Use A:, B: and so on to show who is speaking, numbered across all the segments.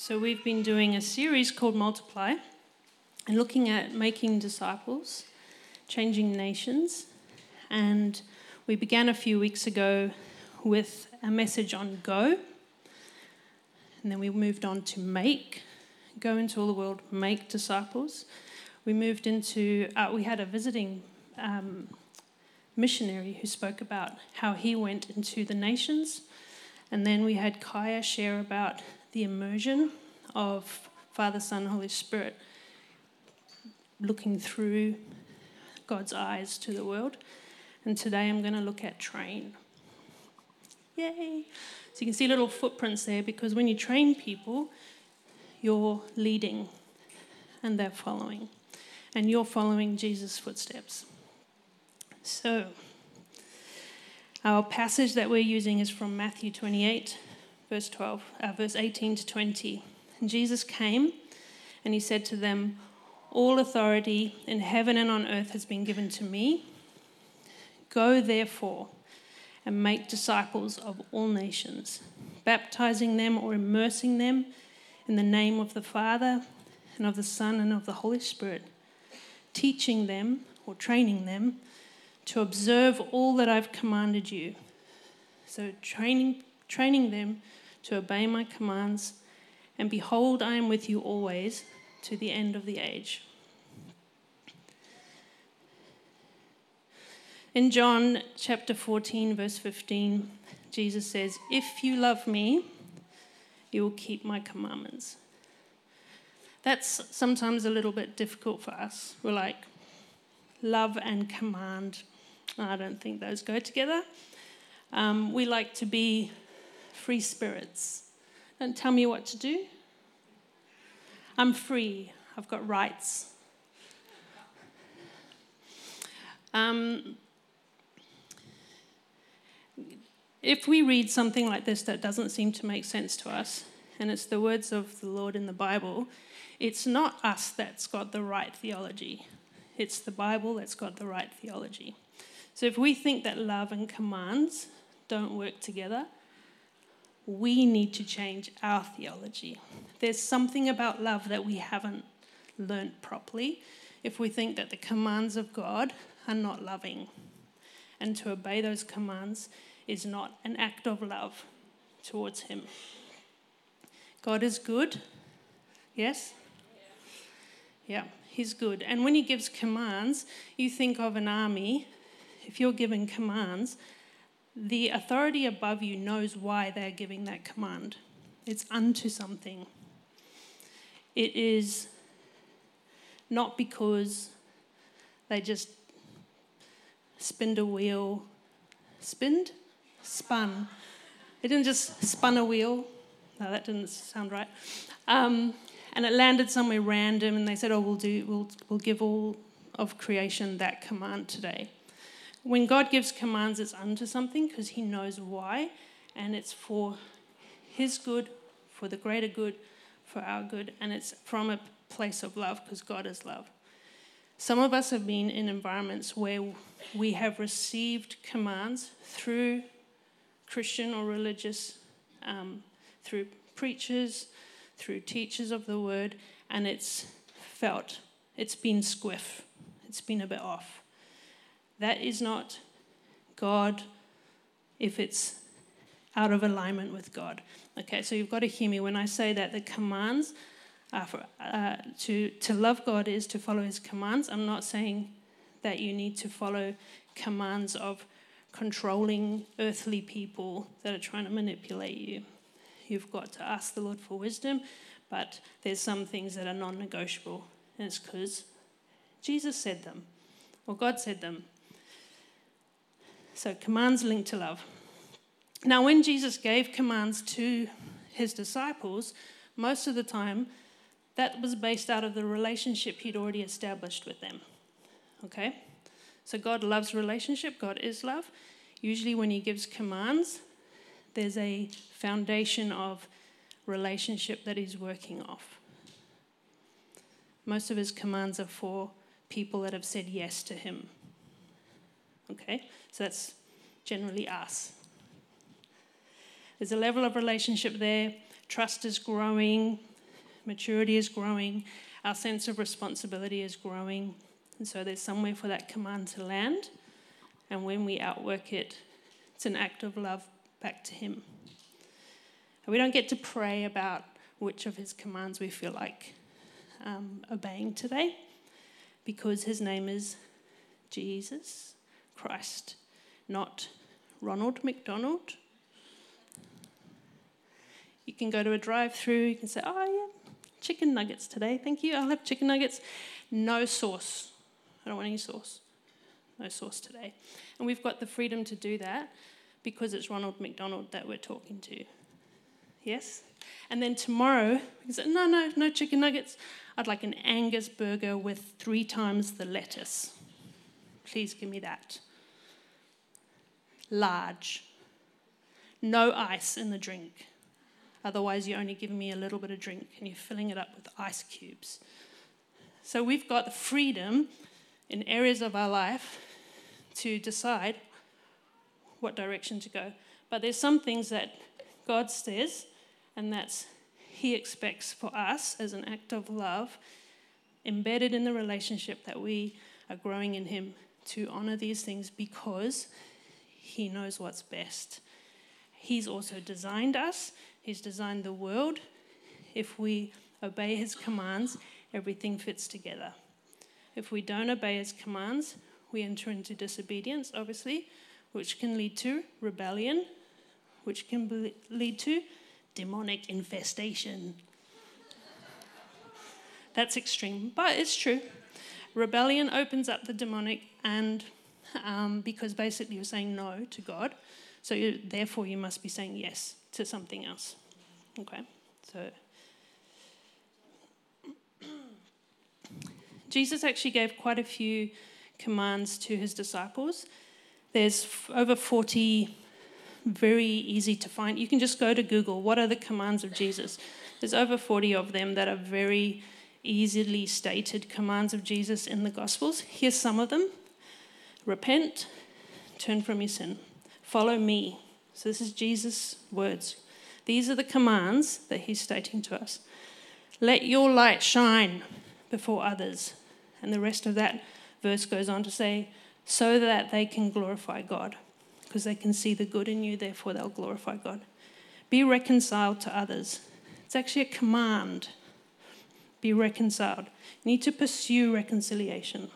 A: So, we've been doing a series called Multiply and looking at making disciples, changing nations. And we began a few weeks ago with a message on go. And then we moved on to make, go into all the world, make disciples. We moved into, uh, we had a visiting um, missionary who spoke about how he went into the nations. And then we had Kaya share about the immersion of Father, Son, Holy Spirit looking through God's eyes to the world. And today I'm going to look at train. Yay! So you can see little footprints there because when you train people, you're leading and they're following. And you're following Jesus' footsteps. So, our passage that we're using is from Matthew 28, verse 12, uh, verse 18 to 20. And Jesus came and he said to them, All authority in heaven and on earth has been given to me. Go therefore and make disciples of all nations, baptizing them or immersing them in the name of the Father and of the Son and of the Holy Spirit, teaching them or training them to observe all that I've commanded you. So, training, training them to obey my commands and behold, I am with you always to the end of the age. In John chapter 14, verse 15, Jesus says, If you love me, you will keep my commandments. That's sometimes a little bit difficult for us. We're like, love and command. I don't think those go together. Um, we like to be free spirits. Don't tell me what to do. I'm free. I've got rights. Um, if we read something like this that doesn't seem to make sense to us, and it's the words of the Lord in the Bible, it's not us that's got the right theology. It's the Bible that's got the right theology. So if we think that love and commands don't work together, we need to change our theology. There's something about love that we haven't learnt properly if we think that the commands of God are not loving. And to obey those commands is not an act of love towards Him. God is good. Yes? Yeah, He's good. And when He gives commands, you think of an army. If you're given commands, the authority above you knows why they're giving that command. It's unto something. It is not because they just spinned a wheel, spinned? Spun. They didn't just spun a wheel. No, that didn't sound right. Um, and it landed somewhere random, and they said, "Oh, we'll do. We'll we'll give all of creation that command today." When God gives commands, it's unto something because He knows why, and it's for His good, for the greater good, for our good, and it's from a place of love because God is love. Some of us have been in environments where we have received commands through Christian or religious, um, through preachers, through teachers of the word, and it's felt, it's been squiff, it's been a bit off. That is not God if it's out of alignment with God. Okay, so you've got to hear me when I say that the commands for, uh, to, to love God is to follow his commands. I'm not saying that you need to follow commands of controlling earthly people that are trying to manipulate you. You've got to ask the Lord for wisdom, but there's some things that are non negotiable, and it's because Jesus said them, or God said them. So, commands linked to love. Now, when Jesus gave commands to his disciples, most of the time that was based out of the relationship he'd already established with them. Okay? So, God loves relationship, God is love. Usually, when he gives commands, there's a foundation of relationship that he's working off. Most of his commands are for people that have said yes to him. Okay? So that's generally us. There's a level of relationship there, trust is growing, maturity is growing, our sense of responsibility is growing. And so there's somewhere for that command to land. And when we outwork it, it's an act of love back to Him. And we don't get to pray about which of His commands we feel like um, obeying today because His name is Jesus Christ, not Ronald McDonald. You can go to a drive through, you can say, Oh, yeah, chicken nuggets today, thank you. I'll have chicken nuggets. No sauce. I don't want any sauce. No sauce today. And we've got the freedom to do that because it's Ronald McDonald that we're talking to. Yes? And then tomorrow, we can say, No, no, no chicken nuggets. I'd like an Angus burger with three times the lettuce. Please give me that. Large. No ice in the drink. Otherwise, you're only giving me a little bit of drink and you're filling it up with ice cubes. So we've got the freedom in areas of our life to decide what direction to go. But there's some things that God says, and that's He expects for us as an act of love, embedded in the relationship that we are growing in Him, to honor these things because He knows what's best. He's also designed us, He's designed the world. If we obey His commands, everything fits together. If we don't obey His commands, we enter into disobedience, obviously, which can lead to rebellion, which can lead to demonic infestation. That's extreme, but it's true. Rebellion opens up the demonic, and um, because basically you're saying no to God, so you, therefore you must be saying yes to something else. Okay, so Jesus actually gave quite a few commands to his disciples. There's over 40 very easy to find. You can just go to Google, what are the commands of Jesus? There's over 40 of them that are very easily stated commands of Jesus in the Gospels. Here's some of them repent, turn from your sin, follow me. So, this is Jesus' words. These are the commands that he's stating to us. Let your light shine before others. And the rest of that verse goes on to say, so that they can glorify God, because they can see the good in you, therefore they'll glorify God. Be reconciled to others. It's actually a command. Be reconciled. You need to pursue reconciliation.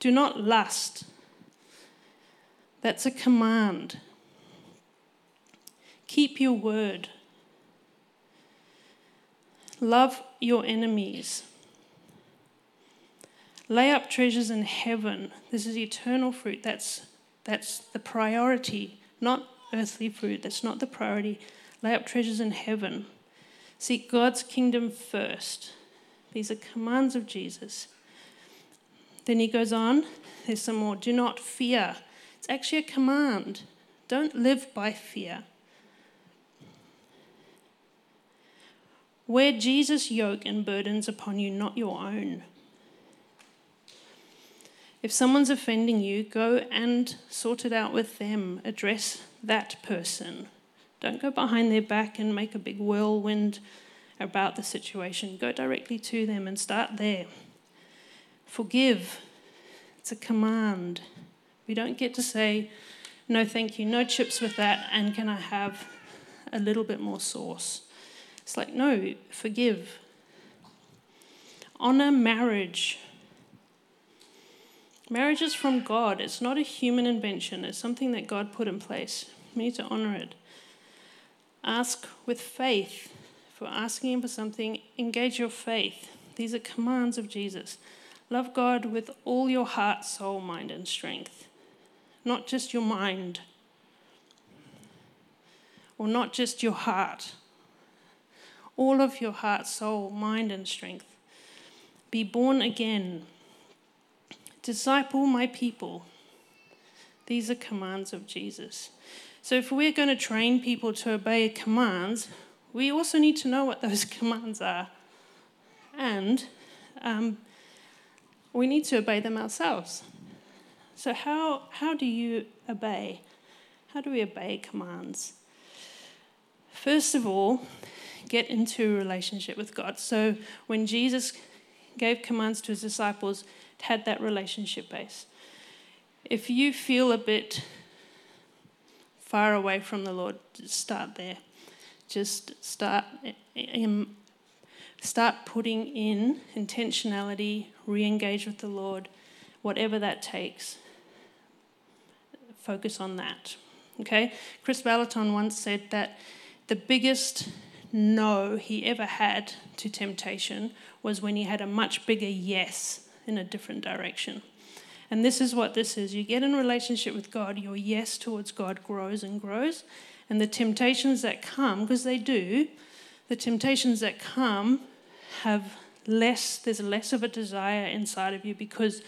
A: Do not lust. That's a command. Keep your word. Love your enemies. Lay up treasures in heaven. This is eternal fruit. That's, that's the priority, not earthly fruit. That's not the priority. Lay up treasures in heaven. Seek God's kingdom first. These are commands of Jesus. Then he goes on, there's some more. Do not fear. It's actually a command. Don't live by fear. Wear Jesus' yoke and burdens upon you, not your own. If someone's offending you, go and sort it out with them. Address that person. Don't go behind their back and make a big whirlwind about the situation. Go directly to them and start there. Forgive. It's a command. We don't get to say, no, thank you, no chips with that, and can I have a little bit more sauce? It's like, no, forgive. Honor marriage. Marriage is from God. It's not a human invention, it's something that God put in place. We need to honor it. Ask with faith. For asking Him for something, engage your faith. These are commands of Jesus. Love God with all your heart, soul, mind, and strength. Not just your mind, or not just your heart. All of your heart, soul, mind, and strength. Be born again Disciple my people. These are commands of Jesus. So, if we're going to train people to obey commands, we also need to know what those commands are. And um, we need to obey them ourselves. So, how, how do you obey? How do we obey commands? First of all, get into a relationship with God. So when Jesus gave commands to his disciples, it had that relationship base. If you feel a bit far away from the Lord, just start there. Just start start putting in intentionality, re-engage with the Lord, whatever that takes. Focus on that. Okay? Kris Vallotton once said that the biggest no he ever had to temptation was when he had a much bigger yes in a different direction. And this is what this is. You get in relationship with God, your yes towards God grows and grows. And the temptations that come, because they do, the temptations that come have less, there's less of a desire inside of you because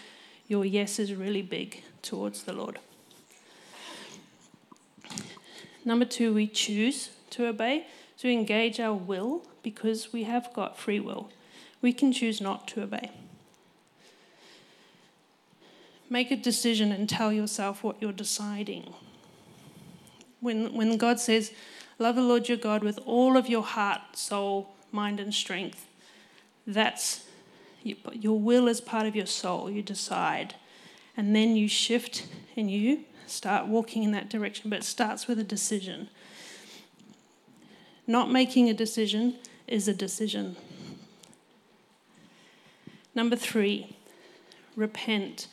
A: your yes is really big towards the Lord. Number two, we choose to obey, to engage our will because we have got free will. We can choose not to obey. Make a decision and tell yourself what you're deciding. When, when God says, Love the Lord your God with all of your heart, soul, mind, and strength, that's your will is part of your soul. You decide. And then you shift and you start walking in that direction, but it starts with a decision. Not making a decision is a decision. Number three, repent.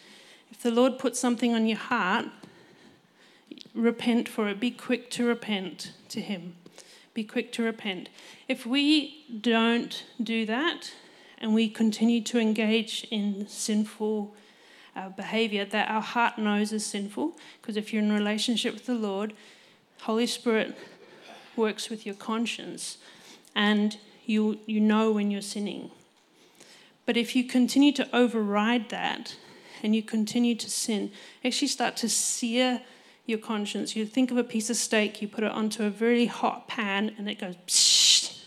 A: If the Lord puts something on your heart, repent for it. Be quick to repent to Him. Be quick to repent. If we don't do that and we continue to engage in sinful uh, behavior that our heart knows is sinful, because if you're in relationship with the Lord, Holy Spirit works with your conscience and you, you know when you're sinning. But if you continue to override that and you continue to sin, actually start to sear your conscience. You think of a piece of steak, you put it onto a very hot pan and it goes.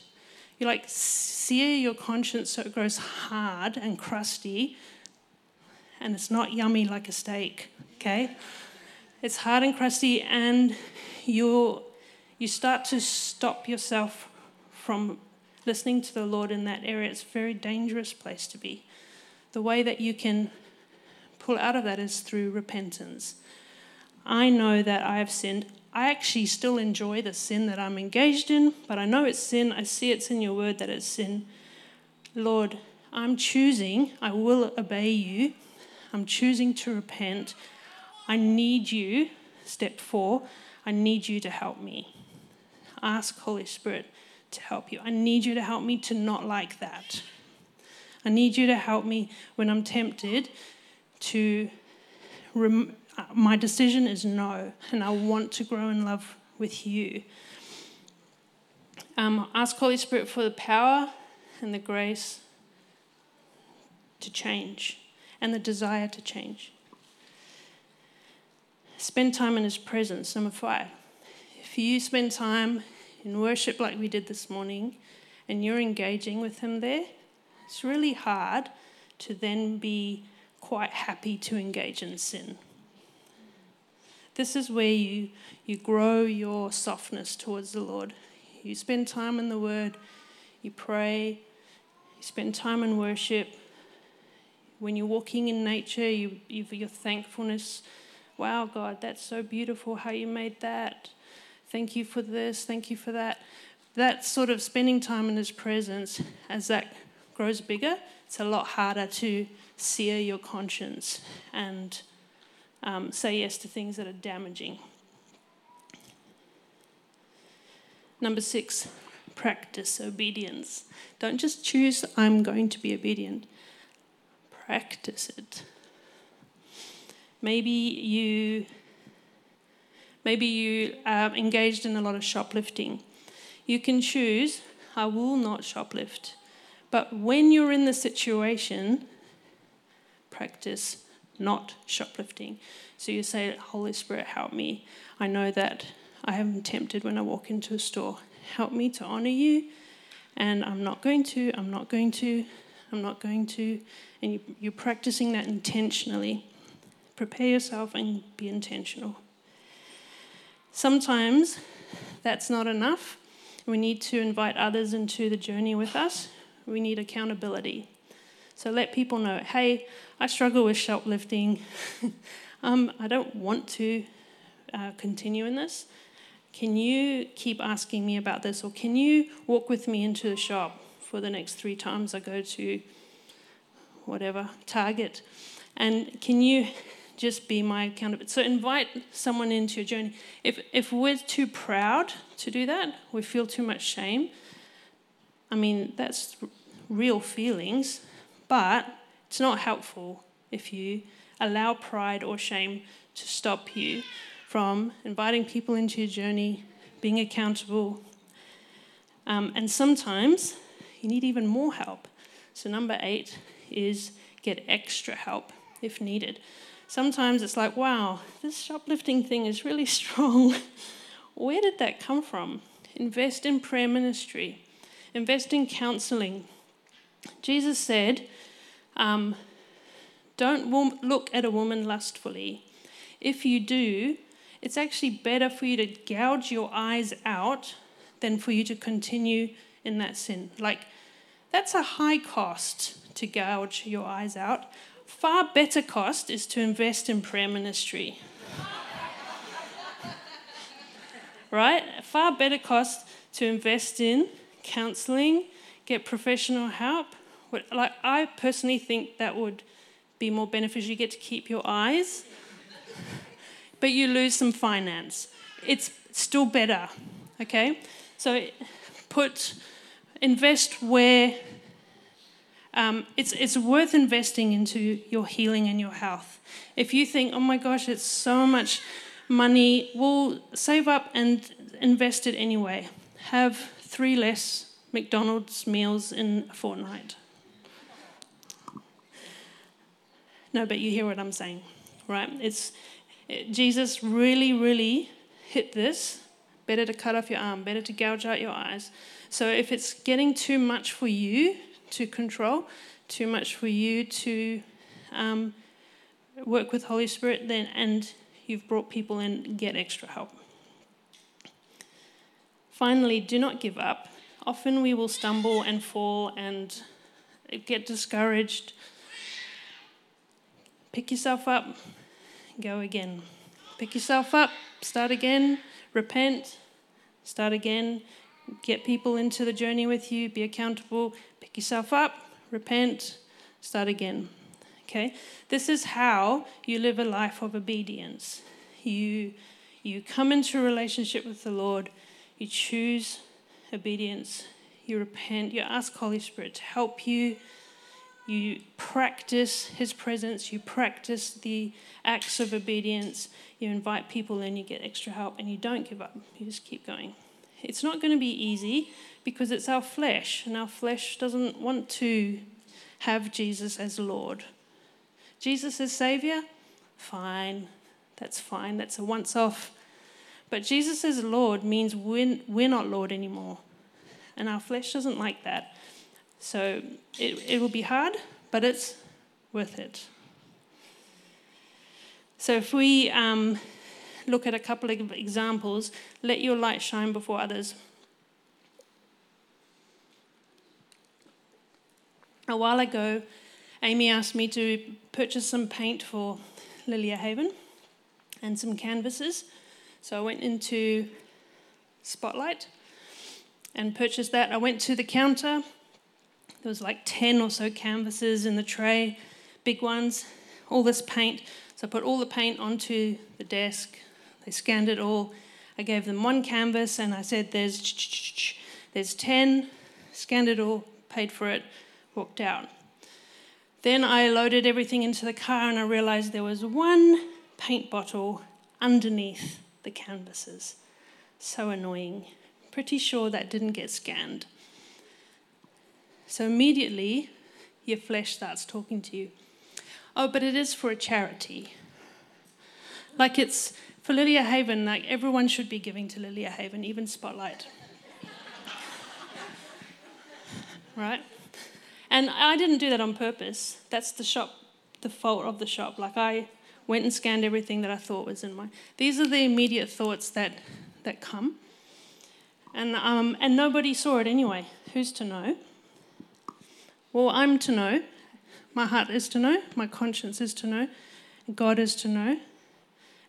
A: You like sear your conscience so it grows hard and crusty and it's not yummy like a steak, okay? It's hard and crusty and you you start to stop yourself from listening to the Lord in that area. It's a very dangerous place to be. The way that you can pull out of that is through repentance. I know that I have sinned. I actually still enjoy the sin that I'm engaged in, but I know it's sin. I see it's in your word that it's sin. Lord, I'm choosing, I will obey you. I'm choosing to repent. I need you, step four, I need you to help me. Ask Holy Spirit to help you. I need you to help me to not like that. I need you to help me when I'm tempted to rem- my decision is no, and I want to grow in love with you. Um, ask Holy Spirit for the power and the grace to change and the desire to change. Spend time in His presence. Number five. If you spend time in worship like we did this morning and you're engaging with Him there, it's really hard to then be quite happy to engage in sin. This is where you, you grow your softness towards the Lord. You spend time in the Word, you pray, you spend time in worship. When you're walking in nature, you, you your thankfulness. Wow, God, that's so beautiful how you made that. Thank you for this, thank you for that. That sort of spending time in His presence, as that grows bigger, it's a lot harder to sear your conscience and um, say yes to things that are damaging. Number six, practice obedience. Don't just choose, I'm going to be obedient, practice it. Maybe you. Maybe you are engaged in a lot of shoplifting. You can choose, I will not shoplift. But when you're in the situation, practice not shoplifting. So you say, Holy Spirit, help me. I know that I am tempted when I walk into a store. Help me to honor you. And I'm not going to, I'm not going to, I'm not going to. And you, are practicing that intentionally. Prepare yourself and be intentional. Sometimes that's not enough. We need to invite others into the journey with us. We need accountability. So let people know hey, I struggle with shoplifting. um, I don't want to uh, continue in this. Can you keep asking me about this? Or can you walk with me into the shop for the next three times I go to whatever, Target? And can you just be my accountability? So invite someone into your journey. If, if we're too proud to do that, we feel too much shame. I mean, that's real feelings, but it's not helpful if you allow pride or shame to stop you from inviting people into your journey, being accountable. Um, and sometimes you need even more help. So, number eight is get extra help if needed. Sometimes it's like, wow, this shoplifting thing is really strong. Where did that come from? Invest in prayer ministry, invest in counseling. Jesus said, um, don't look at a woman lustfully. If you do, it's actually better for you to gouge your eyes out than for you to continue in that sin. Like, that's a high cost to gouge your eyes out. Far better cost is to invest in prayer ministry. right? Far better cost to invest in counseling, get professional help. Like I personally think that would be more beneficial. You get to keep your eyes, but you lose some finance. It's still better. Okay? So put invest where um, it's, it's worth investing into your healing and your health. If you think, oh my gosh, it's so much money, we'll save up and invest it anyway. Have three less McDonald's meals in a fortnight. No, but you hear what I'm saying, right? It's it, Jesus really, really hit this. Better to cut off your arm, better to gouge out your eyes. So if it's getting too much for you, to control, too much for you to um, work with Holy Spirit, then and you've brought people in, get extra help. Finally, do not give up. Often we will stumble and fall and get discouraged. Pick yourself up, go again. Pick yourself up, start again, repent, start again, get people into the journey with you, be accountable, pick yourself up, repent, start again. Okay? This is how you live a life of obedience. You, you come into a relationship with the Lord, you choose obedience, you repent, you ask Holy Spirit to help you, you practice His presence, you practice the acts of obedience, you invite people in, you get extra help, and you don't give up. You just keep going. It's not going to be easy because it's our flesh, and our flesh doesn't want to have Jesus as Lord. Jesus as Savior? Fine. That's fine. That's a once off. But Jesus as Lord means we're, we're not Lord anymore. And our flesh doesn't like that. So it, it will be hard, but it's worth it. So if we um, look at a couple of examples. Let your light shine before others. A while ago, Amy asked me to purchase some paint for Lilia Haven and some canvases. So I went into Spotlight and purchased that. I went to the counter. There was like 10 or so canvases in the tray, big ones, all this paint. So I put all the paint onto the desk, they scanned it all. I gave them one canvas and I said, There's, there's 10, scanned it all, paid for it, walked out. Then I loaded everything into the car and I realized there was one paint bottle underneath the canvases. So annoying. Pretty sure that didn't get scanned. So immediately, your flesh starts talking to you. Oh, but it is for a charity. Like it's for Lilia Haven, like everyone should be giving to Lilia Haven, even Spotlight. right? And I didn't do that on purpose. That's the shop, the fault of the shop. Like I went and scanned everything that I thought was in my. These are the immediate thoughts that that come. And, um, and nobody saw it anyway. Who's to know? Well, I'm to know. My heart is to know. My conscience is to know. God is to know.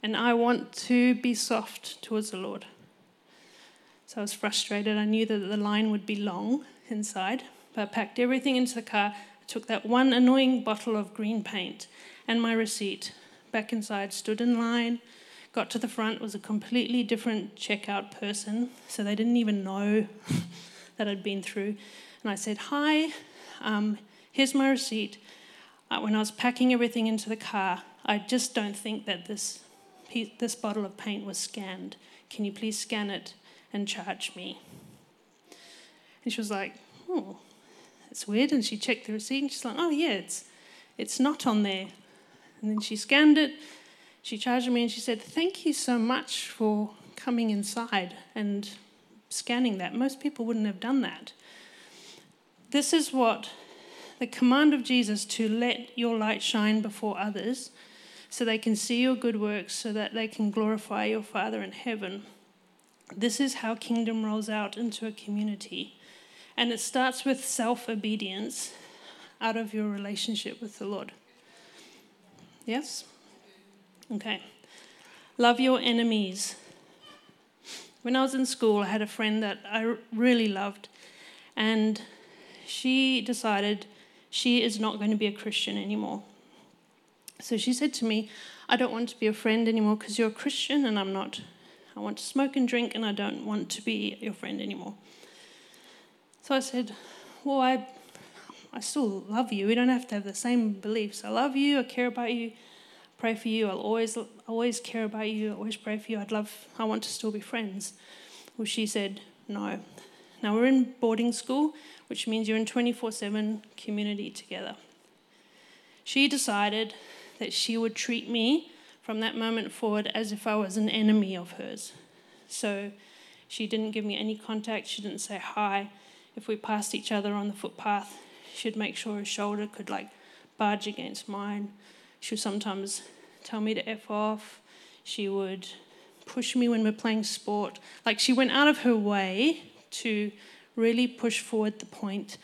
A: And I want to be soft towards the Lord. So I was frustrated. I knew that the line would be long inside, but I packed everything into the car. I took that one annoying bottle of green paint and my receipt back inside, stood in line, got to the front, was a completely different checkout person, so they didn't even know that I'd been through. And I said, Hi, um, here's my receipt. Uh, when I was packing everything into the car, I just don't think that this, this bottle of paint was scanned. Can you please scan it and charge me. And she was like, oh, it's weird. And she checked the receipt and she's like, oh, yeah, it's, it's not on there. And then she scanned it, she charged me and she said, thank you so much for coming inside and scanning that. Most people wouldn't have done that. This is what the command of Jesus to let your light shine before others so they can see your good works, so that they can glorify your Father in heaven. This is how kingdom rolls out into a community. And it starts with self obedience out of your relationship with the Lord. Yes? Okay. Love your enemies. When I was in school, I had a friend that I really loved, and she decided she is not going to be a Christian anymore. So she said to me, I don't want to be a friend anymore because you're a Christian and I'm not. I want to smoke and drink, and I don't want to be your friend anymore. So I said, Well, I, I still love you. We don't have to have the same beliefs. I love you. I care about you. Pray for you. I'll always, always care about you. I always pray for you. I'd love. I want to still be friends. Well, she said, No. Now we're in boarding school, which means you're in 24/7 community together. She decided that she would treat me from that moment forward as if I was an enemy of hers. So she didn't give me any contact, she didn't say hi. If we passed each other on the footpath, she'd make sure her shoulder could like budge against mine. She would sometimes tell me to F off. She would push me when we're playing sport. Like she went out of her way to really push forward the point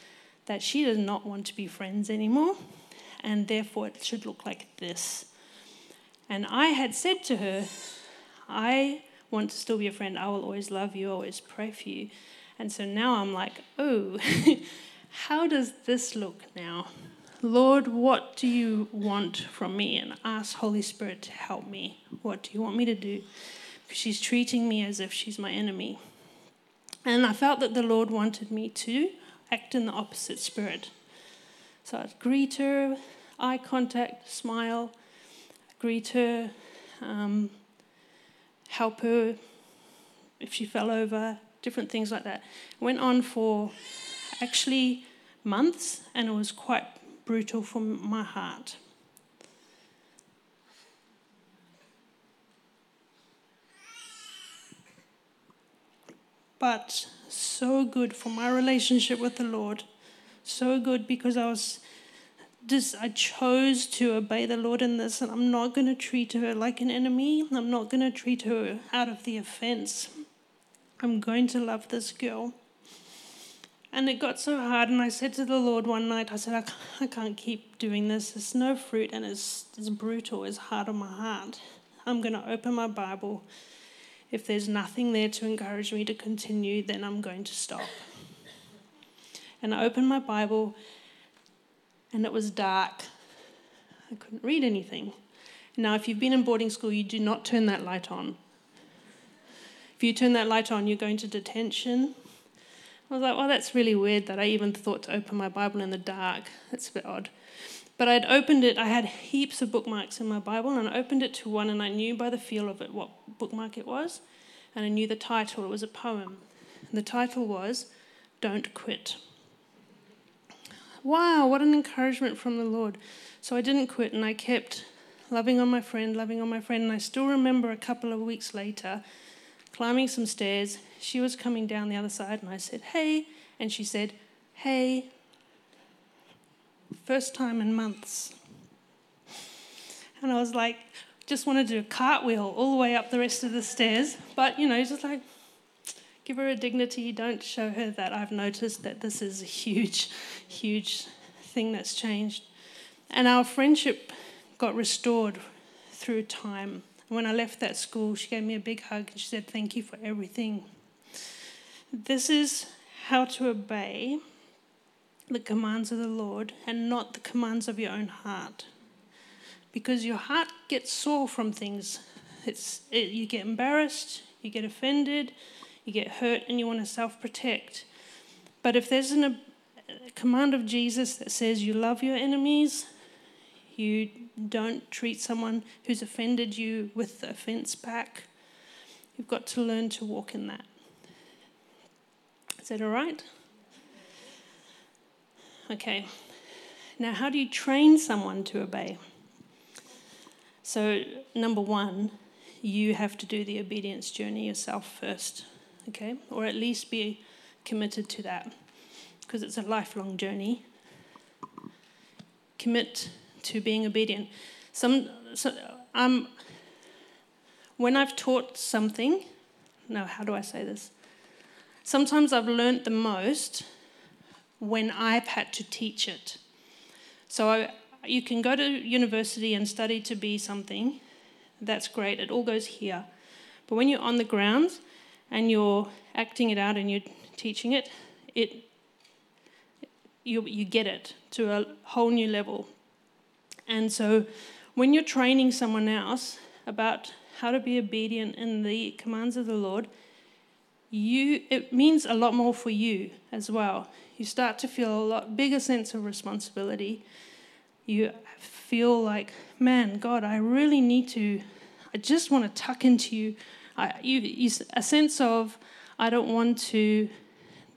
A: that she does not want to be friends anymore, and therefore it should look like this. And I had said to her, I want to still be a friend. I will always love you, always pray for you. And so now I'm like, oh, how does this look now? Lord, what do you want from me? And ask Holy Spirit to help me. What do you want me to do? Because she's treating me as if she's my enemy. And I felt that the Lord wanted me to act in the opposite spirit. So I'd greet her, eye contact, smile, greet her, um, help her if she fell over, different things like that. Went on for actually months, and it was quite brutal for my heart. But so good for my relationship with the Lord. So good because I was just I chose to obey the Lord in this, and I'm not going to treat her like an enemy. I'm not going to treat her out of the offense. I'm going to love this girl. And it got so hard, and I said to the Lord one night, I said, I can't keep doing this. There's no fruit, and it's, it's brutal, it's hard on my heart. I'm going to open my Bible. If there's nothing there to encourage me to continue, then I'm going to stop. And I opened my Bible, and it was dark. I couldn't read anything. Now, if you've been in boarding school, you do not turn that light on. If you turn that light on, you're going to detention. I was like, well, that's really weird that I even thought to open my Bible in the dark. That's a bit odd. But I'd opened it, I had heaps of bookmarks in my Bible, and I opened it to one, and I knew by the feel of it what bookmark it was, and I knew the title. It was a poem. And the title was Don't Quit wow, what an encouragement from the Lord. So I didn't quit and I kept loving on my friend, loving on my friend. And I still remember a couple of weeks later climbing some stairs. She was coming down the other side and I said, hey. And she said, hey. First time in months. And I was like, just want to do a cartwheel all the way up the rest of the stairs. But, you know, just like, give her a dignity. Don't show her that I've noticed that this is a huge, huge thing that's changed. And our friendship got restored through time. When I left that school, she gave me a big hug and she said, Thank you for everything. This is how to obey the commands of the Lord and not the commands of your own heart. Because your heart gets sore from things. It's, it, you get embarrassed, you get offended, you get hurt, and you want to self protect. But if there's an, a command of Jesus that says you love your enemies, you don't treat someone who's offended you with the offense back, you've got to learn to walk in that. Is that all right? Okay. Now, how do you train someone to obey? So, number one, you have to do the obedience journey yourself first, okay? Or at least be committed to that because it's a lifelong journey. Commit to being obedient. Some, so, um, when I've taught something, no, how do I say this? Sometimes I've learnt the most when I've had to teach it. So I, you can go to university and study to be something. That's great. It all goes here. But when you're on the ground and you're acting it out and you're teaching it, it you, you get it to a whole new level. And so when you're training someone else about how to be obedient in the commands of the Lord, you it means a lot more for you as well. You start to feel a lot bigger sense of responsibility. You feel like, man, God, I really need to. I just want to tuck into you. I, you, you a sense of I don't want to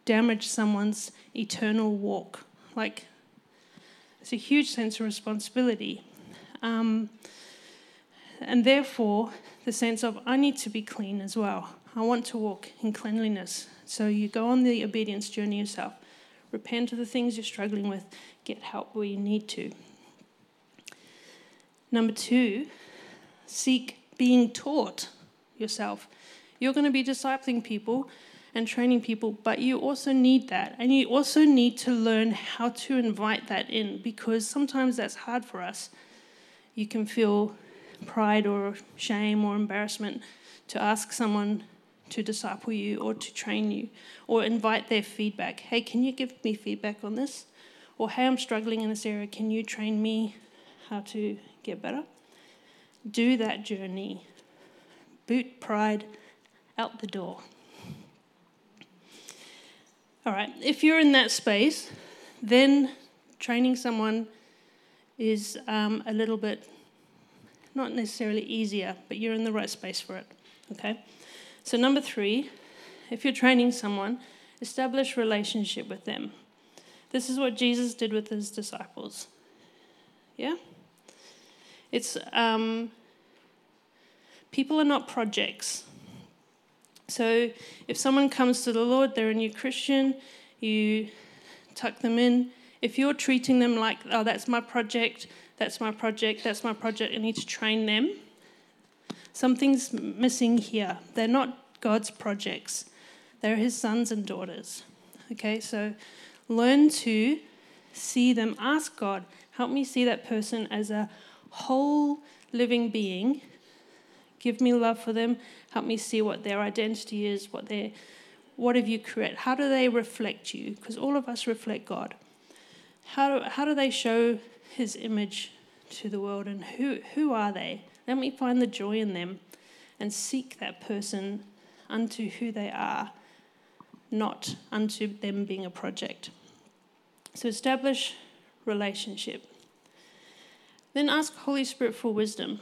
A: damage someone's eternal walk. Like it's a huge sense of responsibility. Um, and therefore, the sense of I need to be clean as well. I want to walk in cleanliness. So you go on the obedience journey yourself. Repent of the things you're struggling with. Get help where you need to. Number two, seek being taught yourself. You're going to be discipling people and training people, but you also need that. And you also need to learn how to invite that in because sometimes that's hard for us. You can feel pride or shame or embarrassment to ask someone to disciple you or to train you or invite their feedback. Hey, can you give me feedback on this? Or hey, I'm struggling in this area. Can you train me how to get better? Do that journey. Boot pride out the door. All right, if you're in that space, then training someone is um, a little bit not necessarily easier, but you're in the right space for it. Okay? So, number three, if you're training someone, establish relationship with them. This is what Jesus did with his disciples. Yeah? It's um, people are not projects. So if someone comes to the Lord, they're a new Christian, you tuck them in. If you're treating them like, oh, that's my project, that's my project, that's my project, I need to train them, Something's missing here. They're not God's projects, they're His sons and daughters. Okay, so learn to see them. Ask God, help me see that person as a whole living being. Give me love for them. Help me see what their identity is, what they what have you created? How do they reflect you? Because all of us reflect God. How do, how do they show his image to the world and who, who are they? Let me find the joy in them and seek that person unto who they are, not unto them being a project. So establish relationship. Then ask Holy Spirit for wisdom.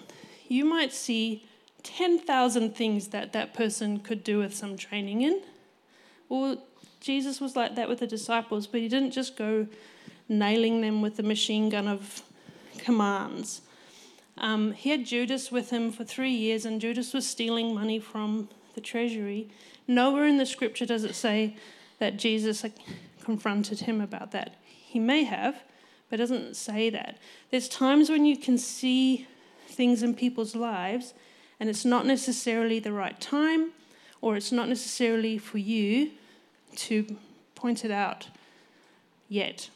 A: You might see 10,000 things that that person could do with some training in. Well, Jesus was like that with the disciples, but he didn't just go nailing them with the machine gun of commands. Um, he had Judas with him for three years, and Judas was stealing money from the treasury. Nowhere in the scripture does it say that Jesus confronted him about that. He may have, but it doesn't say that. There's times when you can see things in people's lives, and it's not necessarily the right time or it's not necessarily for you to point it out yet.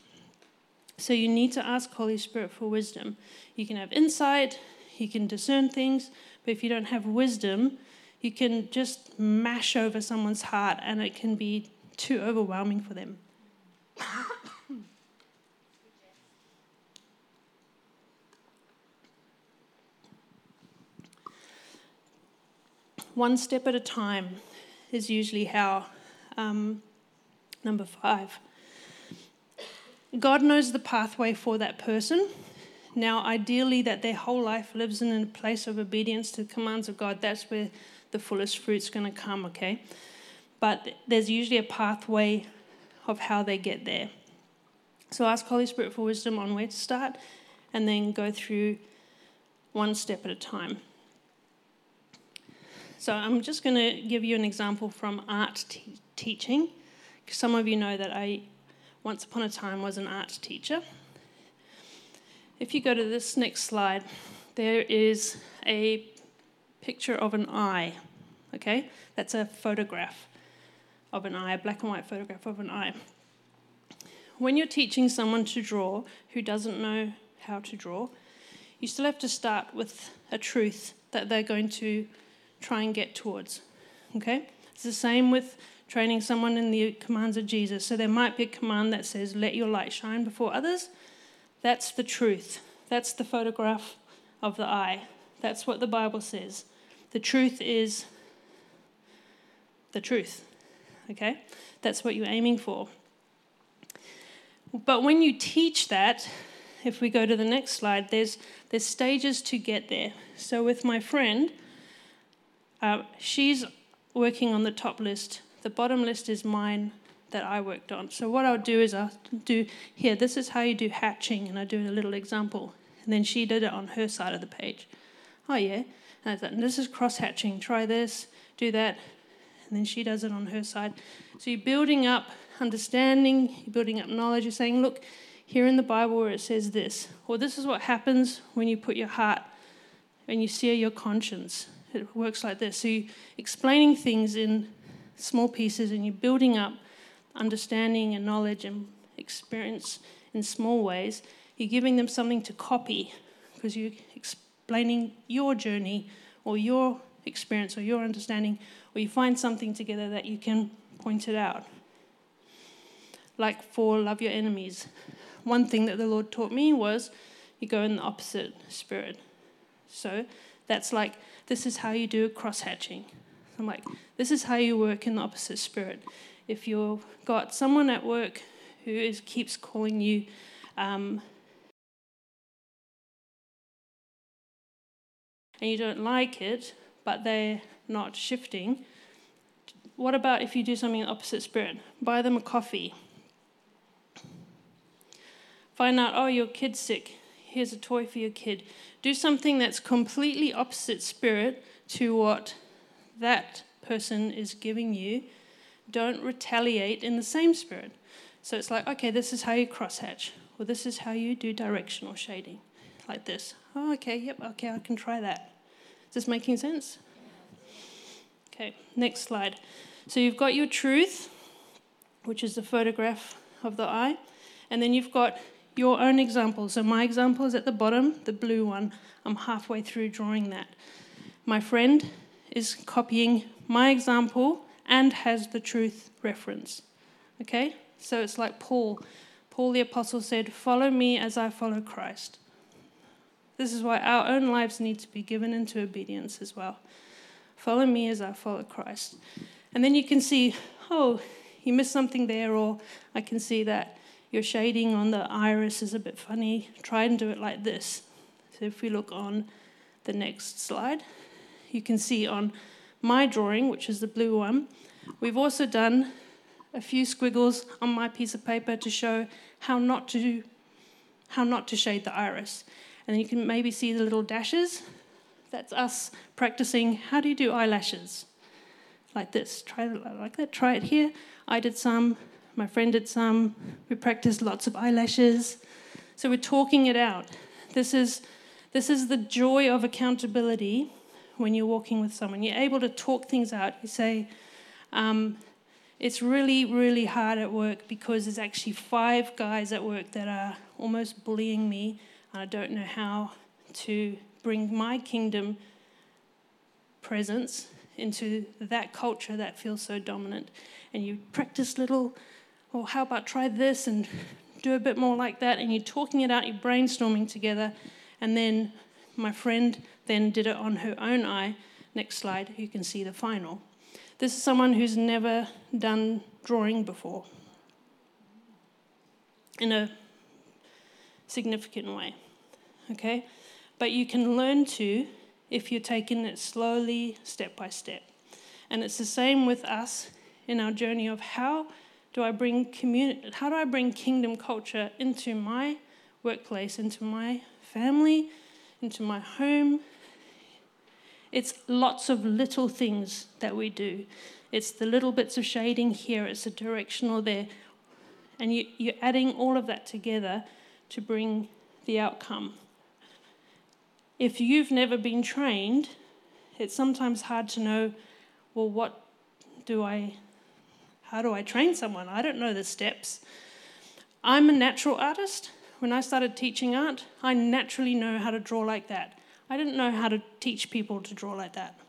A: So you need to ask Holy Spirit for wisdom. You can have insight, you can discern things, but if you don't have wisdom, you can just mash over someone's heart and it can be too overwhelming for them. One step at a time is usually how. Um, number five. God knows the pathway for that person. Now, ideally, that their whole life lives in a place of obedience to the commands of God. That's where the fullest fruit's going to come, okay? But there's usually a pathway of how they get there. So ask Holy Spirit for wisdom on where to start and then go through one step at a time. So I'm just going to give you an example from art te- teaching. Some of you know that I, once upon a time, was an art teacher. If you go to this next slide, there is a picture of an eye. Okay? That's a photograph of an eye, a black and white photograph of an eye. When you're teaching someone to draw who doesn't know how to draw, you still have to start with a truth that they're going to try and get towards. Okay? It's the same with training someone in the commands of Jesus. So there might be a command that says, Let your light shine before others. That's the truth. That's the photograph of the eye. That's what the Bible says. The truth is the truth. Okay? That's what you're aiming for. But when you teach that, if we go to the next slide, there's, there's stages to get there. So with my friend, uh, she's working on the top list. The bottom list is mine that I worked on. So what I'll do is I'll do here, this is how you do hatching, and I do a little example. And then she did it on her side of the page. Oh, yeah. And I thought, this is cross hatching. Try this, do that. And then she does it on her side. So you're building up understanding, you're building up knowledge. You're saying, look, here in the Bible where it says this, or this is what happens when you put your heart and you sear your conscience. It works like this. So you're explaining things in small pieces and you're building up understanding and knowledge and experience in small ways. You're giving them something to copy because you're explaining your journey or your experience or your understanding, or you find something together that you can point it out. Like for love your enemies. One thing that the Lord taught me was you go in the opposite spirit. So that's like, this is how you do cross hatching. I'm like, this is how you work in the opposite spirit. If you've got someone at work who is, keeps calling you um, and you don't like it, but they're not shifting, what about if you do something in the opposite spirit? Buy them a coffee. Find out, oh, your kid's sick. Here's a toy for your kid. Do something that's completely opposite spirit to what that person is giving you. Don't retaliate in the same spirit. So it's like, okay, this is how you crosshatch, or this is how you do directional shading, like this. Oh, okay, yep, okay, I can try that. Is this making sense? Okay, next slide. So you've got your truth, which is the photograph of the eye, and then you've got your own example. So my example is at the bottom, the blue one. I'm halfway through drawing that. My friend is copying my example and has the truth reference. Okay? So it's like Paul. Paul the Apostle said, Follow me as I follow Christ. This is why our own lives need to be given into obedience as well. Follow me as I follow Christ. And then you can see, oh, you missed something there, or I can see that your shading on the iris is a bit funny. Try and do it like this. So if we look on the next slide, you can see on my drawing, which is the blue one, we've also done a few squiggles on my piece of paper to show how not to how not to shade the iris. And then you can maybe see the little dashes. That's us practicing how do you do eyelashes? Like this. Try it like that. Try it here. I did some, my friend did some. We practiced lots of eyelashes. So we're talking it out. This is this is the joy of accountability when you're walking with someone. You're able to talk things out. You say, um, it's really, really hard at work because there's actually five guys at work that are almost bullying me, and I don't know how to bring my kingdom presence into that culture that feels so dominant. And you practice little, oh, how about try this and do a bit more like that? And you're talking it out, you're brainstorming together. And then my friend then did it on her own eye. Next slide, you can see the final. This is someone who's never done drawing before in a significant way. Okay? But you can learn to if you're taking it slowly, step by step. And it's the same with us in our journey of how do I bring community, how do I bring kingdom culture into my workplace, into my family, into my home, it's lots of little things that we do. It's the little bits of shading here, it's the directional there. And you, you're adding all of that together to bring the outcome. If you've never been trained, it's sometimes hard to know well, what do I, how do I train someone? I don't know the steps. I'm a natural artist. When I started teaching art, I naturally know how to draw like that. I didn't know how to teach people to draw like that.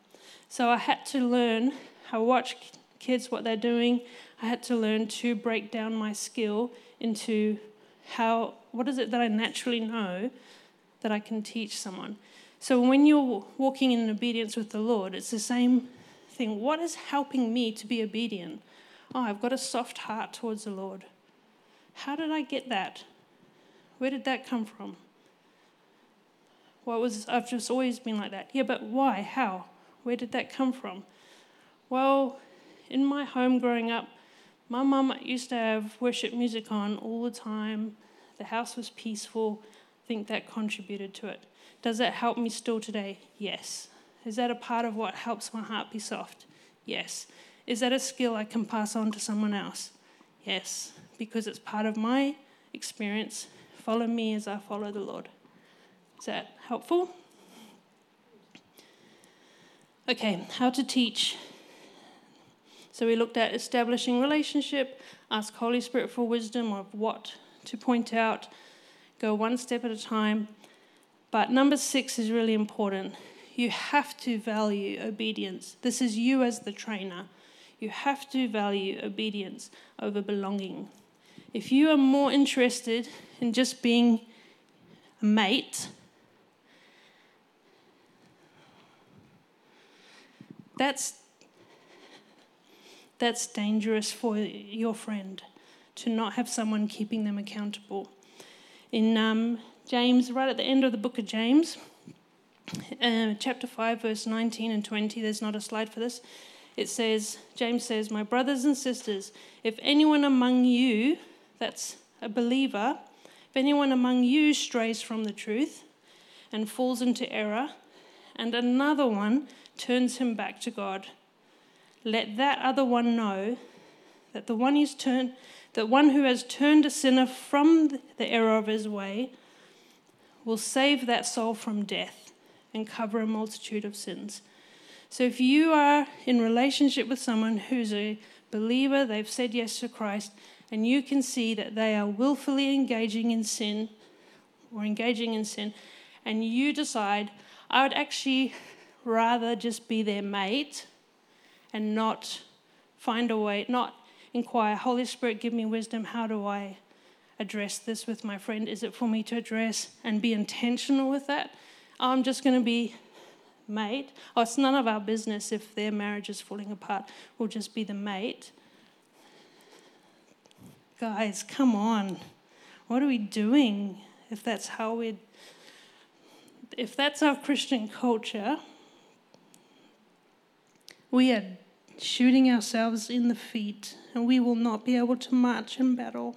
A: So I had to learn, I watch kids what they're doing. I had to learn to break down my skill into how, what is it that I naturally know that I can teach someone. So when you're walking in obedience with the Lord, it's the same thing. What is helping me to be obedient? Oh, I've got a soft heart towards the Lord. How did I get that? Where did that come from? Well, was, I've just always been like that. Yeah, but why? How? Where did that come from? Well, in my home growing up, my mum used to have worship music on all the time. The house was peaceful. I think that contributed to it. Does that help me still today? Yes. Is that a part of what helps my heart be soft? Yes. Is that a skill I can pass on to someone else? Yes, because it's part of my experience. Follow me as I follow the Lord. Is that helpful? Okay, how to teach. So we looked at establishing relationship, ask Holy Spirit for wisdom of what to point out, go one step at a time. But number six is really important. You have to value obedience. This is you as the trainer. You have to value obedience over belonging. If you are more interested in just being a mate That's, that's dangerous for your friend to not have someone keeping them accountable. In um, James, right at the end of the book of James, uh, chapter 5, verse 19 and 20, there's not a slide for this. It says, James says, My brothers and sisters, if anyone among you, that's a believer, if anyone among you strays from the truth and falls into error, and another one turns him back to God. Let that other one know that the one who's turned, that one who has turned a sinner from the error of his way will save that soul from death and cover a multitude of sins. So if you are in relationship with someone who's a believer, they've said yes to Christ, and you can see that they are willfully engaging in sin or engaging in sin, and you decide, I would actually rather just be their mate and not find a way, not inquire, Holy Spirit, give me wisdom. How do I address this with my friend? Is it for me to address and be intentional with that? I'm just going to be mate. Oh, it's none of our business if their marriage is falling apart. We'll just be the mate. Guys, come on. What are we doing if that's how we if that's our Christian culture, we are shooting ourselves in the feet and we will not be able to march in battle.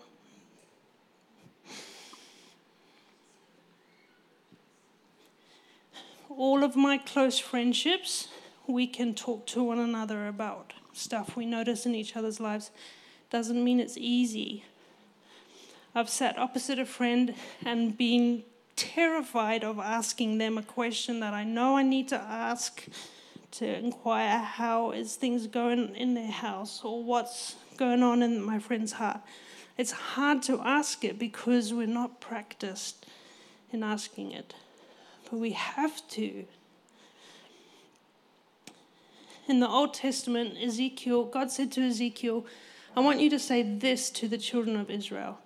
A: All of my close friendships, we can talk to one another about stuff we notice in each other's lives. Doesn't mean it's easy. I've sat opposite a friend and been terrified of asking them a question that I know I need to ask to inquire how is things going in their house or what's going on in my friend's heart. It's hard to ask it because we're not practiced in asking it. But we have to. In the Old Testament, Ezekiel, God said to Ezekiel, I want you to say this to the children of Israel.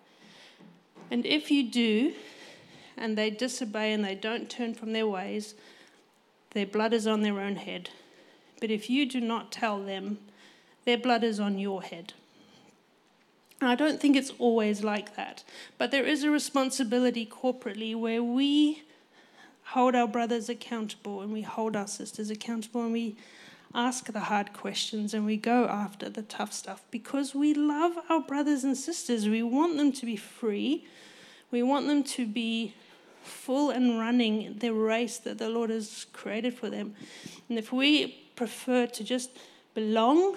A: And if you do, and they disobey and they don't turn from their ways, their blood is on their own head. But if you do not tell them, their blood is on your head. And I don't think it's always like that. But there is a responsibility corporately where we hold our brothers accountable and we hold our sisters accountable and we ask the hard questions and we go after the tough stuff because we love our brothers and sisters. We want them to be free. We want them to be full and running the race that the Lord has created for them. And if we prefer to just belong,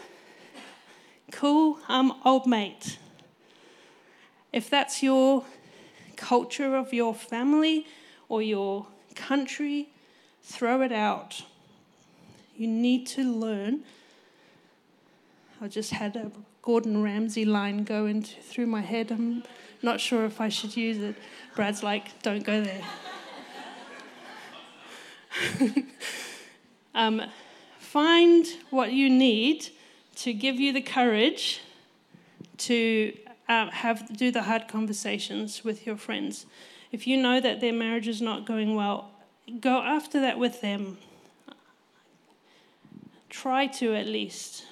A: cool, I'm old mate. If that's your culture of your family or your country, throw it out. You need to learn. I just had a Gordon Ramsay line go into, through my head. I'm not sure if I should use it. Brad's like, don't go there. um, find what you need to give you the courage to uh, have do the hard conversations with your friends. If you know that their marriage is not going well, go after that with them. Try to at least.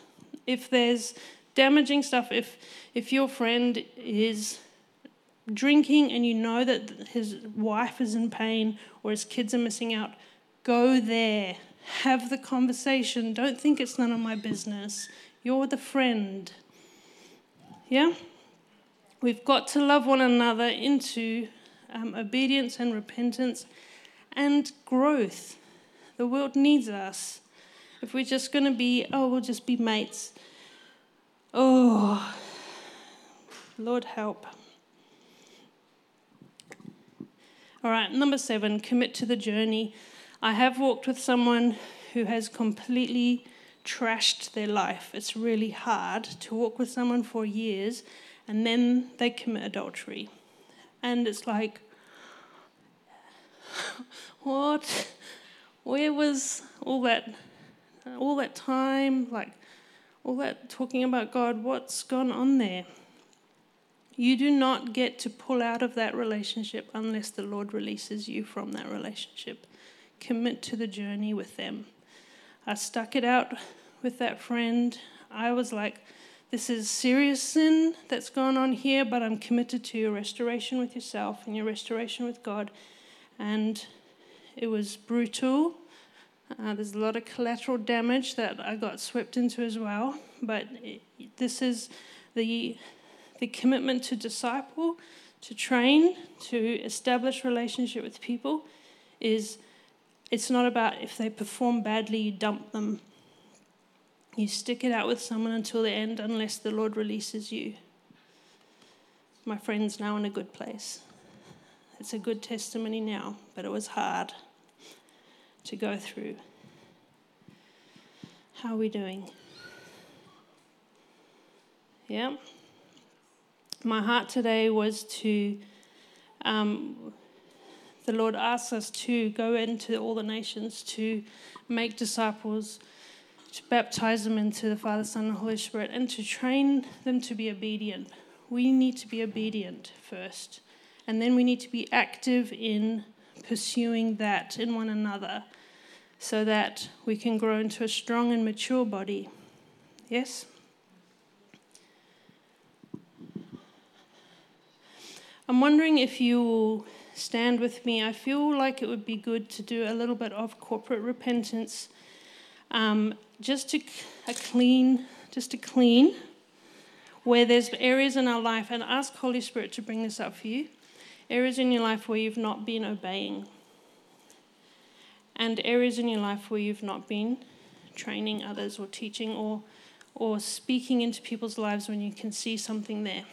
A: If there's damaging stuff, if if your friend is drinking and you know that his wife is in pain or his kids are missing out, go there. Have the conversation. Don't think it's none of my business. You're the friend. Yeah? We've got to love one another into um, obedience and repentance and growth. The world needs us. If we're just going to be, oh, we'll just be mates. Oh, Lord help. All right, number seven, commit to the journey. I have walked with someone who has completely trashed their life. It's really hard to walk with someone for years and then they commit adultery. And it's like, what? Where was all that, all that time? Like, all that talking about God? What's gone on there? You do not get to pull out of that relationship unless the Lord releases you from that relationship. Commit to the journey with them. I stuck it out with that friend. I was like, this is serious sin that's gone on here, but I'm committed to your restoration with yourself and your restoration with God. And it was brutal. Uh, there's a lot of collateral damage that I got swept into as well. But it, this is the the commitment to disciple, to train, to establish relationship with people is it's not about if they perform badly, you dump them. You stick it out with someone until the end unless the Lord releases you. My friend's now in a good place. It's a good testimony now, but it was hard to go through. How are we doing? Yeah? my heart today was to, um, the Lord asks us to go into all the nations to make disciples, to baptize them into the Father, Son, and Holy Spirit, and to train them to be obedient. We need to be obedient first, and then we need to be active in pursuing that in one another so that we can grow into a strong and mature body. Yes? I'm wondering if you stand with me. I feel like it would be good to do a little bit of corporate repentance, um, just to clean, just to clean where there's areas in our life, and ask Holy Spirit to bring this up for you. Areas in your life where you've not been obeying, and areas in your life where you've not been training others or teaching or or speaking into people's lives when you can see something there.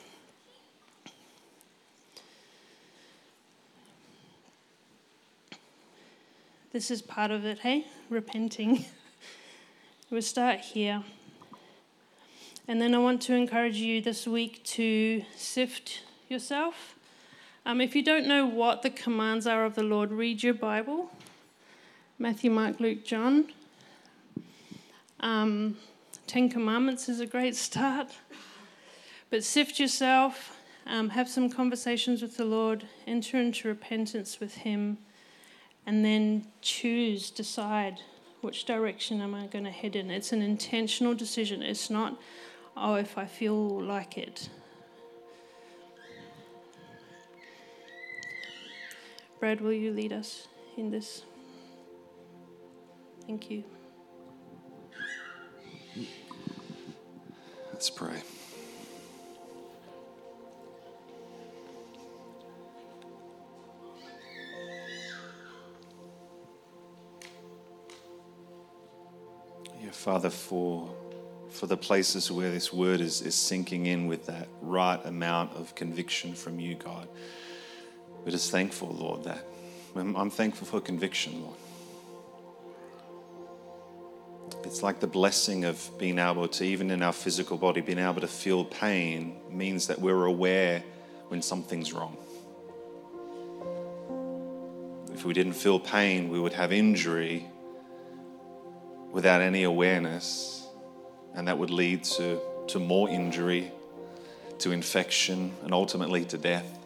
A: This is part of it, hey? Repenting. we'll start here. And then I want to encourage you this week to sift yourself. Um, if you don't know what the commands are of the Lord, read your Bible Matthew, Mark, Luke, John. Um, Ten Commandments is a great start. But sift yourself, um, have some conversations with the Lord, enter into repentance with Him, and then choose, decide which direction am I going to head in. It's an intentional decision. It's not, oh, if I feel like it. Brad, will you lead us in this? Thank you.
B: Let's pray. Yeah, Father, for, for the places where this word is, is sinking in with that right amount of conviction from you, God. We're just thankful, Lord, that I'm, thankful for conviction, Lord. It's like the blessing of being able to, even in our physical body, being able to feel pain means that we're aware when something's wrong. If we didn't feel pain, we would have injury without any awareness, and that would lead to, to more injury, to infection, and ultimately to death.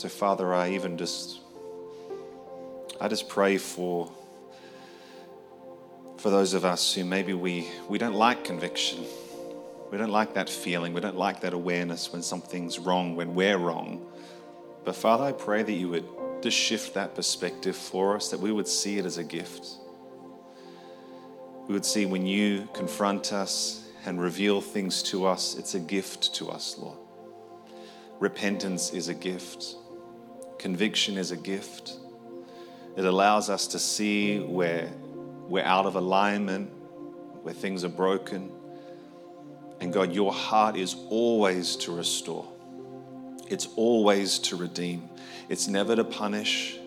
B: So, Father, I even just, I just pray for, for those of us who maybe we, we don't like conviction. We don't like that feeling. We don't like that awareness when something's wrong, when we're wrong. But Father, I pray that you would just shift that perspective for us, that we would see it as a gift. We would see when you confront us and reveal things to us, it's a gift to us, Lord. Repentance is a gift, conviction is a gift. It allows us to see where we're out of alignment, where things are broken. And God, your heart is always to restore, it's always to redeem. It's never to punish,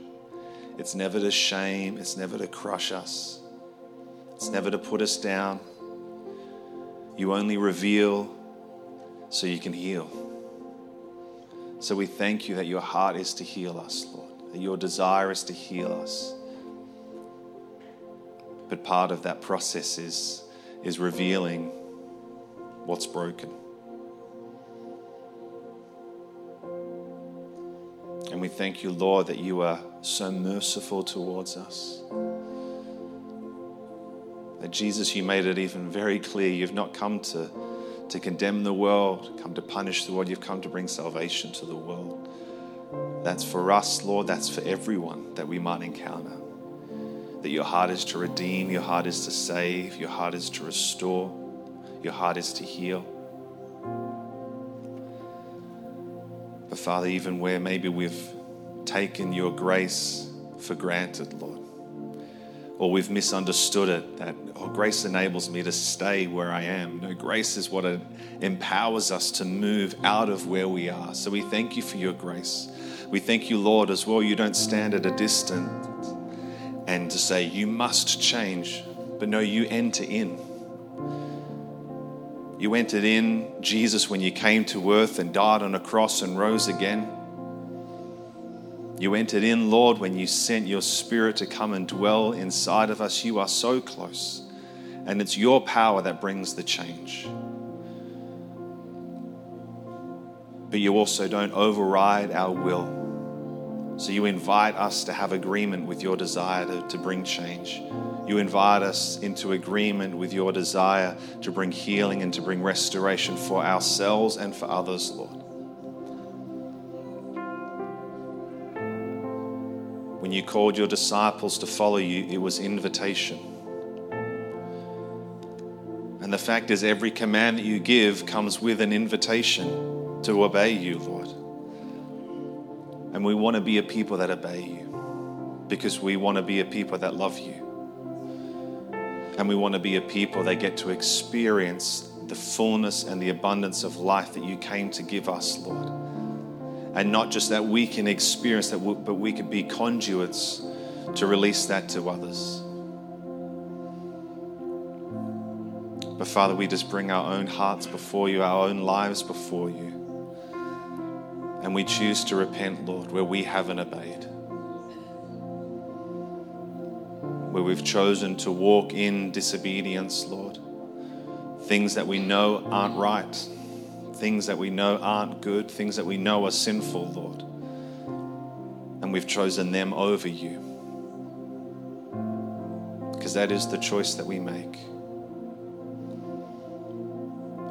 B: it's never to shame, it's never to crush us, it's never to put us down. You only reveal so you can heal. So we thank you that your heart is to heal us, Lord, that your desire is to heal us. But part of that process is, is revealing what's broken. And we thank you, Lord, that you are so merciful towards us. That Jesus, you made it even very clear you've not come to, to condemn the world, come to punish the world, you've come to bring salvation to the world. That's for us, Lord, that's for everyone that we might encounter. That your heart is to redeem, your heart is to save, your heart is to restore, your heart is to heal. But Father, even where maybe we've taken your grace for granted, Lord, or we've misunderstood it that, oh, grace enables me to stay where I am. No, grace is what empowers us to move out of where we are. So we thank you for your grace. We thank you, Lord, as well. You don't stand at a distance and to say, you must change, but no, you enter in. You entered in, Jesus, when you came to earth and died on a cross and rose again. You entered in, Lord, when you sent your Spirit to come and dwell inside of us. You are so close. And it's your power that brings the change. But you also don't override our will. So you invite us to have agreement with your desire to, to bring change. You invite us into agreement with your desire to bring healing and to bring restoration for ourselves and for others, Lord. You called your disciples to follow you, it was invitation. And the fact is, every command that you give comes with an invitation to obey you, Lord. And we want to be a people that obey you because we want to be a people that love you. And we want to be a people that get to experience the fullness and the abundance of life that you came to give us, Lord. And not just that we can experience that, but we can be conduits to release that to others. But Father, we just bring our own hearts before you, our own lives before you. And we choose to repent, Lord, where we haven't obeyed. Where we've chosen to walk in disobedience, Lord. Things that we know aren't right, things that we know aren't good, things that we know are sinful, Lord. And we've chosen them over you. Because that is the choice that we make.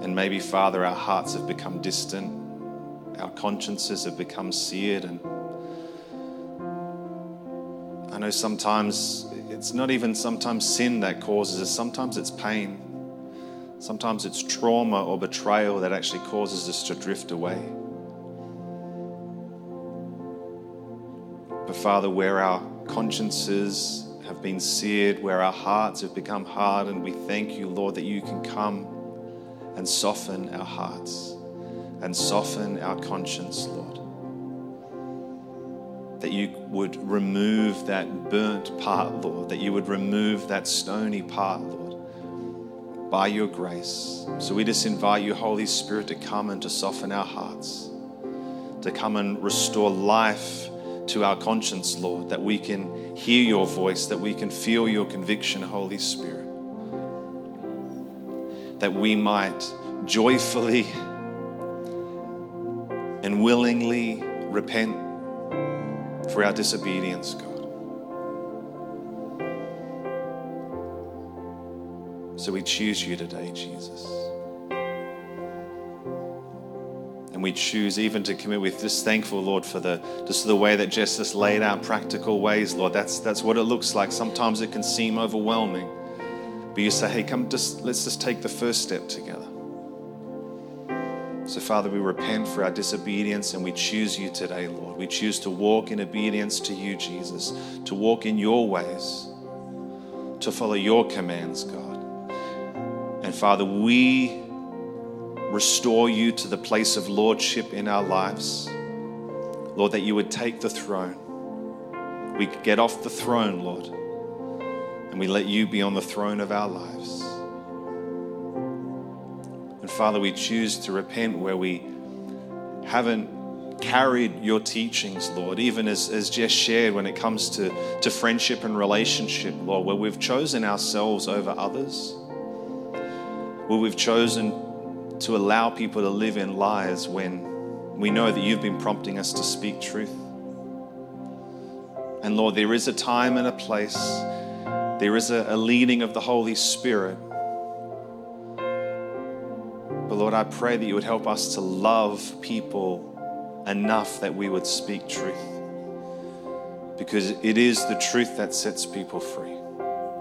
B: And maybe, Father, our hearts have become distant, our consciences have become seared. And I know sometimes it's not even sometimes sin that causes us, sometimes it's pain. Sometimes it's trauma or betrayal that actually causes us to drift away. But Father, where our consciences have been seared, where our hearts have become hardened, we thank you, Lord, that you can come and soften our hearts and soften our conscience, Lord. That you would remove that burnt part, Lord, that you would remove that stony part, Lord, by your grace. So we just invite you, Holy Spirit, to come and to soften our hearts, to come and restore life to our conscience, Lord, that we can hear your voice, that we can feel your conviction, Holy Spirit that we might joyfully and willingly repent for our disobedience, God. So we choose you today, Jesus. And we choose even to commit with this thankful, Lord, for the just the way that Jess just laid out practical ways, Lord. That's that's what it looks like. Sometimes it can seem overwhelming. But you say, hey, come, just let's just take the first step together. So, Father, we repent for our disobedience and we choose you today, Lord. We choose to walk in obedience to you, Jesus, to walk in your ways, to follow your commands, God. And Father, we restore you to the place of lordship in our lives. Lord, that you would take the throne. We get off the throne, Lord and we let you be on the throne of our lives. And Father, we choose to repent where we haven't carried your teachings, Lord, even as, as Jess shared when it comes to, to friendship and relationship, Lord, where we've chosen ourselves over others, where we've chosen to allow people to live in lies when we know that you've been prompting us to speak truth. And Lord, there is a time and a place there is a, a leading of the Holy Spirit. But Lord, I pray that you would help us to love people enough that we would speak truth. Because it is the truth that sets people free.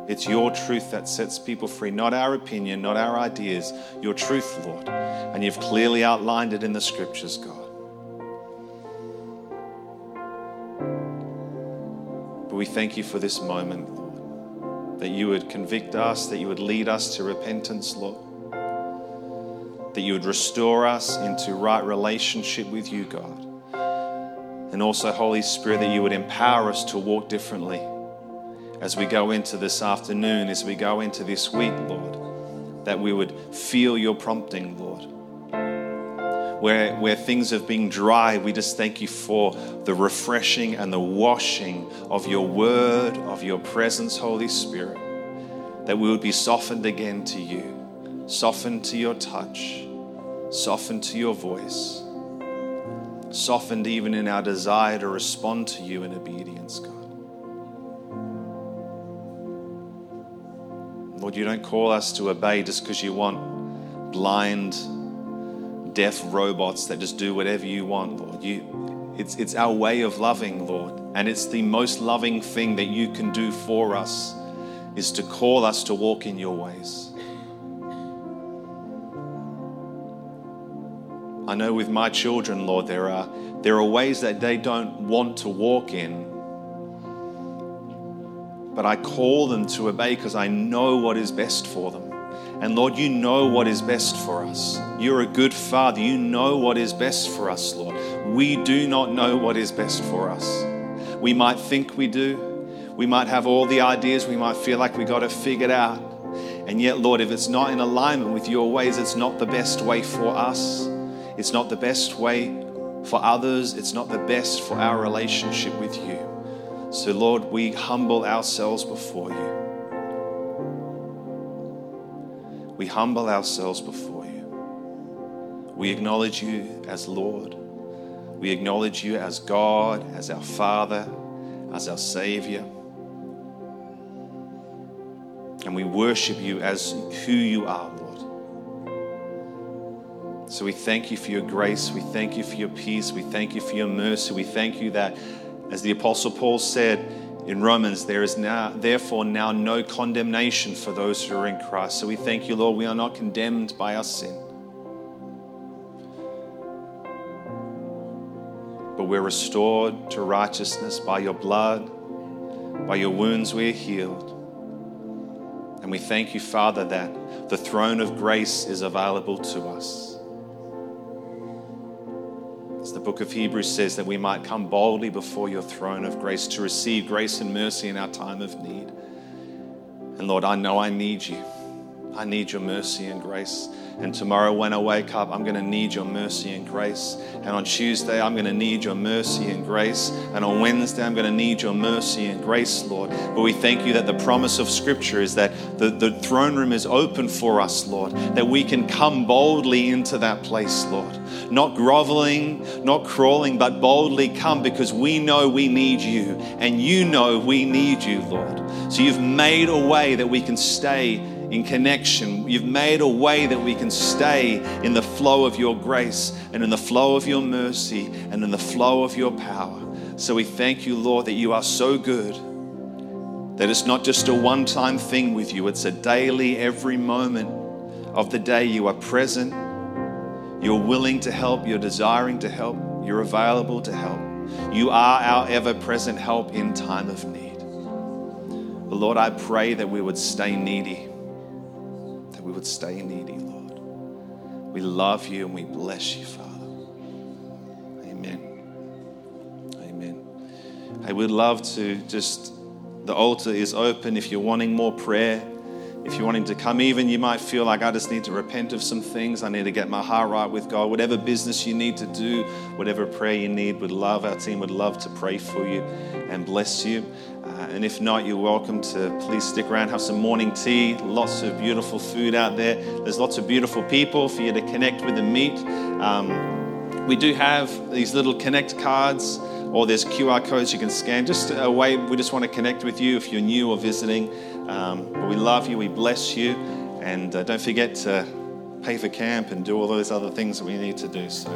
B: It's your truth that sets people free, not our opinion, not our ideas, your truth, Lord. And you've clearly outlined it in the scriptures, God. But we thank you for this moment, Lord, that you would convict us, that you would lead us to repentance, Lord. That you would restore us into right relationship with you, God. And also, Holy Spirit, that you would empower us to walk differently as we go into this afternoon, as we go into this week, Lord. That we would feel your prompting, Lord where, where things have been dry, we just thank you for the refreshing and the washing of your word, of your presence, Holy Spirit. That we would be softened again to you, softened to your touch, softened to your voice, softened even in our desire to respond to you in obedience, God. Lord, you don't call us to obey just because you want blind deaf robots that just do whatever you want, Lord. You, it's, it's our way of loving, Lord. And it's the most loving thing that you can do for us is to call us to walk in your ways. I know with my children, Lord, there are, there are ways that they don't want to walk in. But I call them to obey because I know what is best for them. And Lord, you know what is best for us. You're a good Father. You know what is best for us, Lord. We do not know what is best for us. We might think we do. We might have all the ideas. We might feel like we got it figured out. And yet, Lord, if it's not in alignment with your ways, it's not the best way for us. It's not the best way for others. It's not the best for our relationship with you. So, Lord, we humble ourselves before you. We humble ourselves before you. We acknowledge you as Lord. We acknowledge you as God, as our Father, as our Savior. And we worship you as who you are, Lord. So we thank you for your grace. We thank you for your peace. We thank you for your mercy. We thank you that, as the Apostle Paul said, in Romans, there is now, therefore, now no condemnation for those who are in Christ. So we thank you, Lord, we are not condemned by our sin. But we're restored to righteousness by your blood, by your wounds we are healed. And we thank you, Father, that the throne of grace is available to us. As the book of Hebrews says, that we might come boldly before your throne of grace to receive grace and mercy in our time of need. And Lord, I know I need you. I need your mercy and grace. And tomorrow, when I wake up, I'm going to need your mercy and grace. And on Tuesday, I'm going to need your mercy and grace. And on Wednesday, I'm going to need your mercy and grace, Lord. But we thank you that the promise of Scripture is that the, the throne room is open for us, Lord, that we can come boldly into that place, Lord. Not groveling, not crawling, but boldly come because we know we need you. And you know we need you, Lord. So you've made a way that we can stay in connection. You've made a way that we can stay in the flow of your grace and in the flow of your mercy and in the flow of your power. So we thank you, Lord, that you are so good. That it's not just a one time thing with you, it's a daily, every moment of the day you are present, you're willing to help, you're desiring to help, you're available to help. You are our ever present help in time of need. But Lord, I pray that we would stay needy that we would stay needy, Lord. We love you and we bless you, Father. Amen. Amen. I would love to just, the altar is open if you're wanting more prayer. If you're wanting to come, even you might feel like I just need to repent of some things. I need to get my heart right with God. Whatever business you need to do, whatever prayer you need, would love, our team would love to pray for you and bless you. Uh, and if not, you're welcome to please stick around, have some morning tea, lots of beautiful food out there. There's lots of beautiful people for you to connect with and meet. Um, we do have these little connect cards or there's QR codes you can scan. Just a way we just want to connect with you if you're new or visiting. Um, but we love you, we bless you, and uh, don't forget to pay for camp and do all those other things that we need to do. So,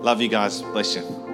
B: love you guys. Bless you.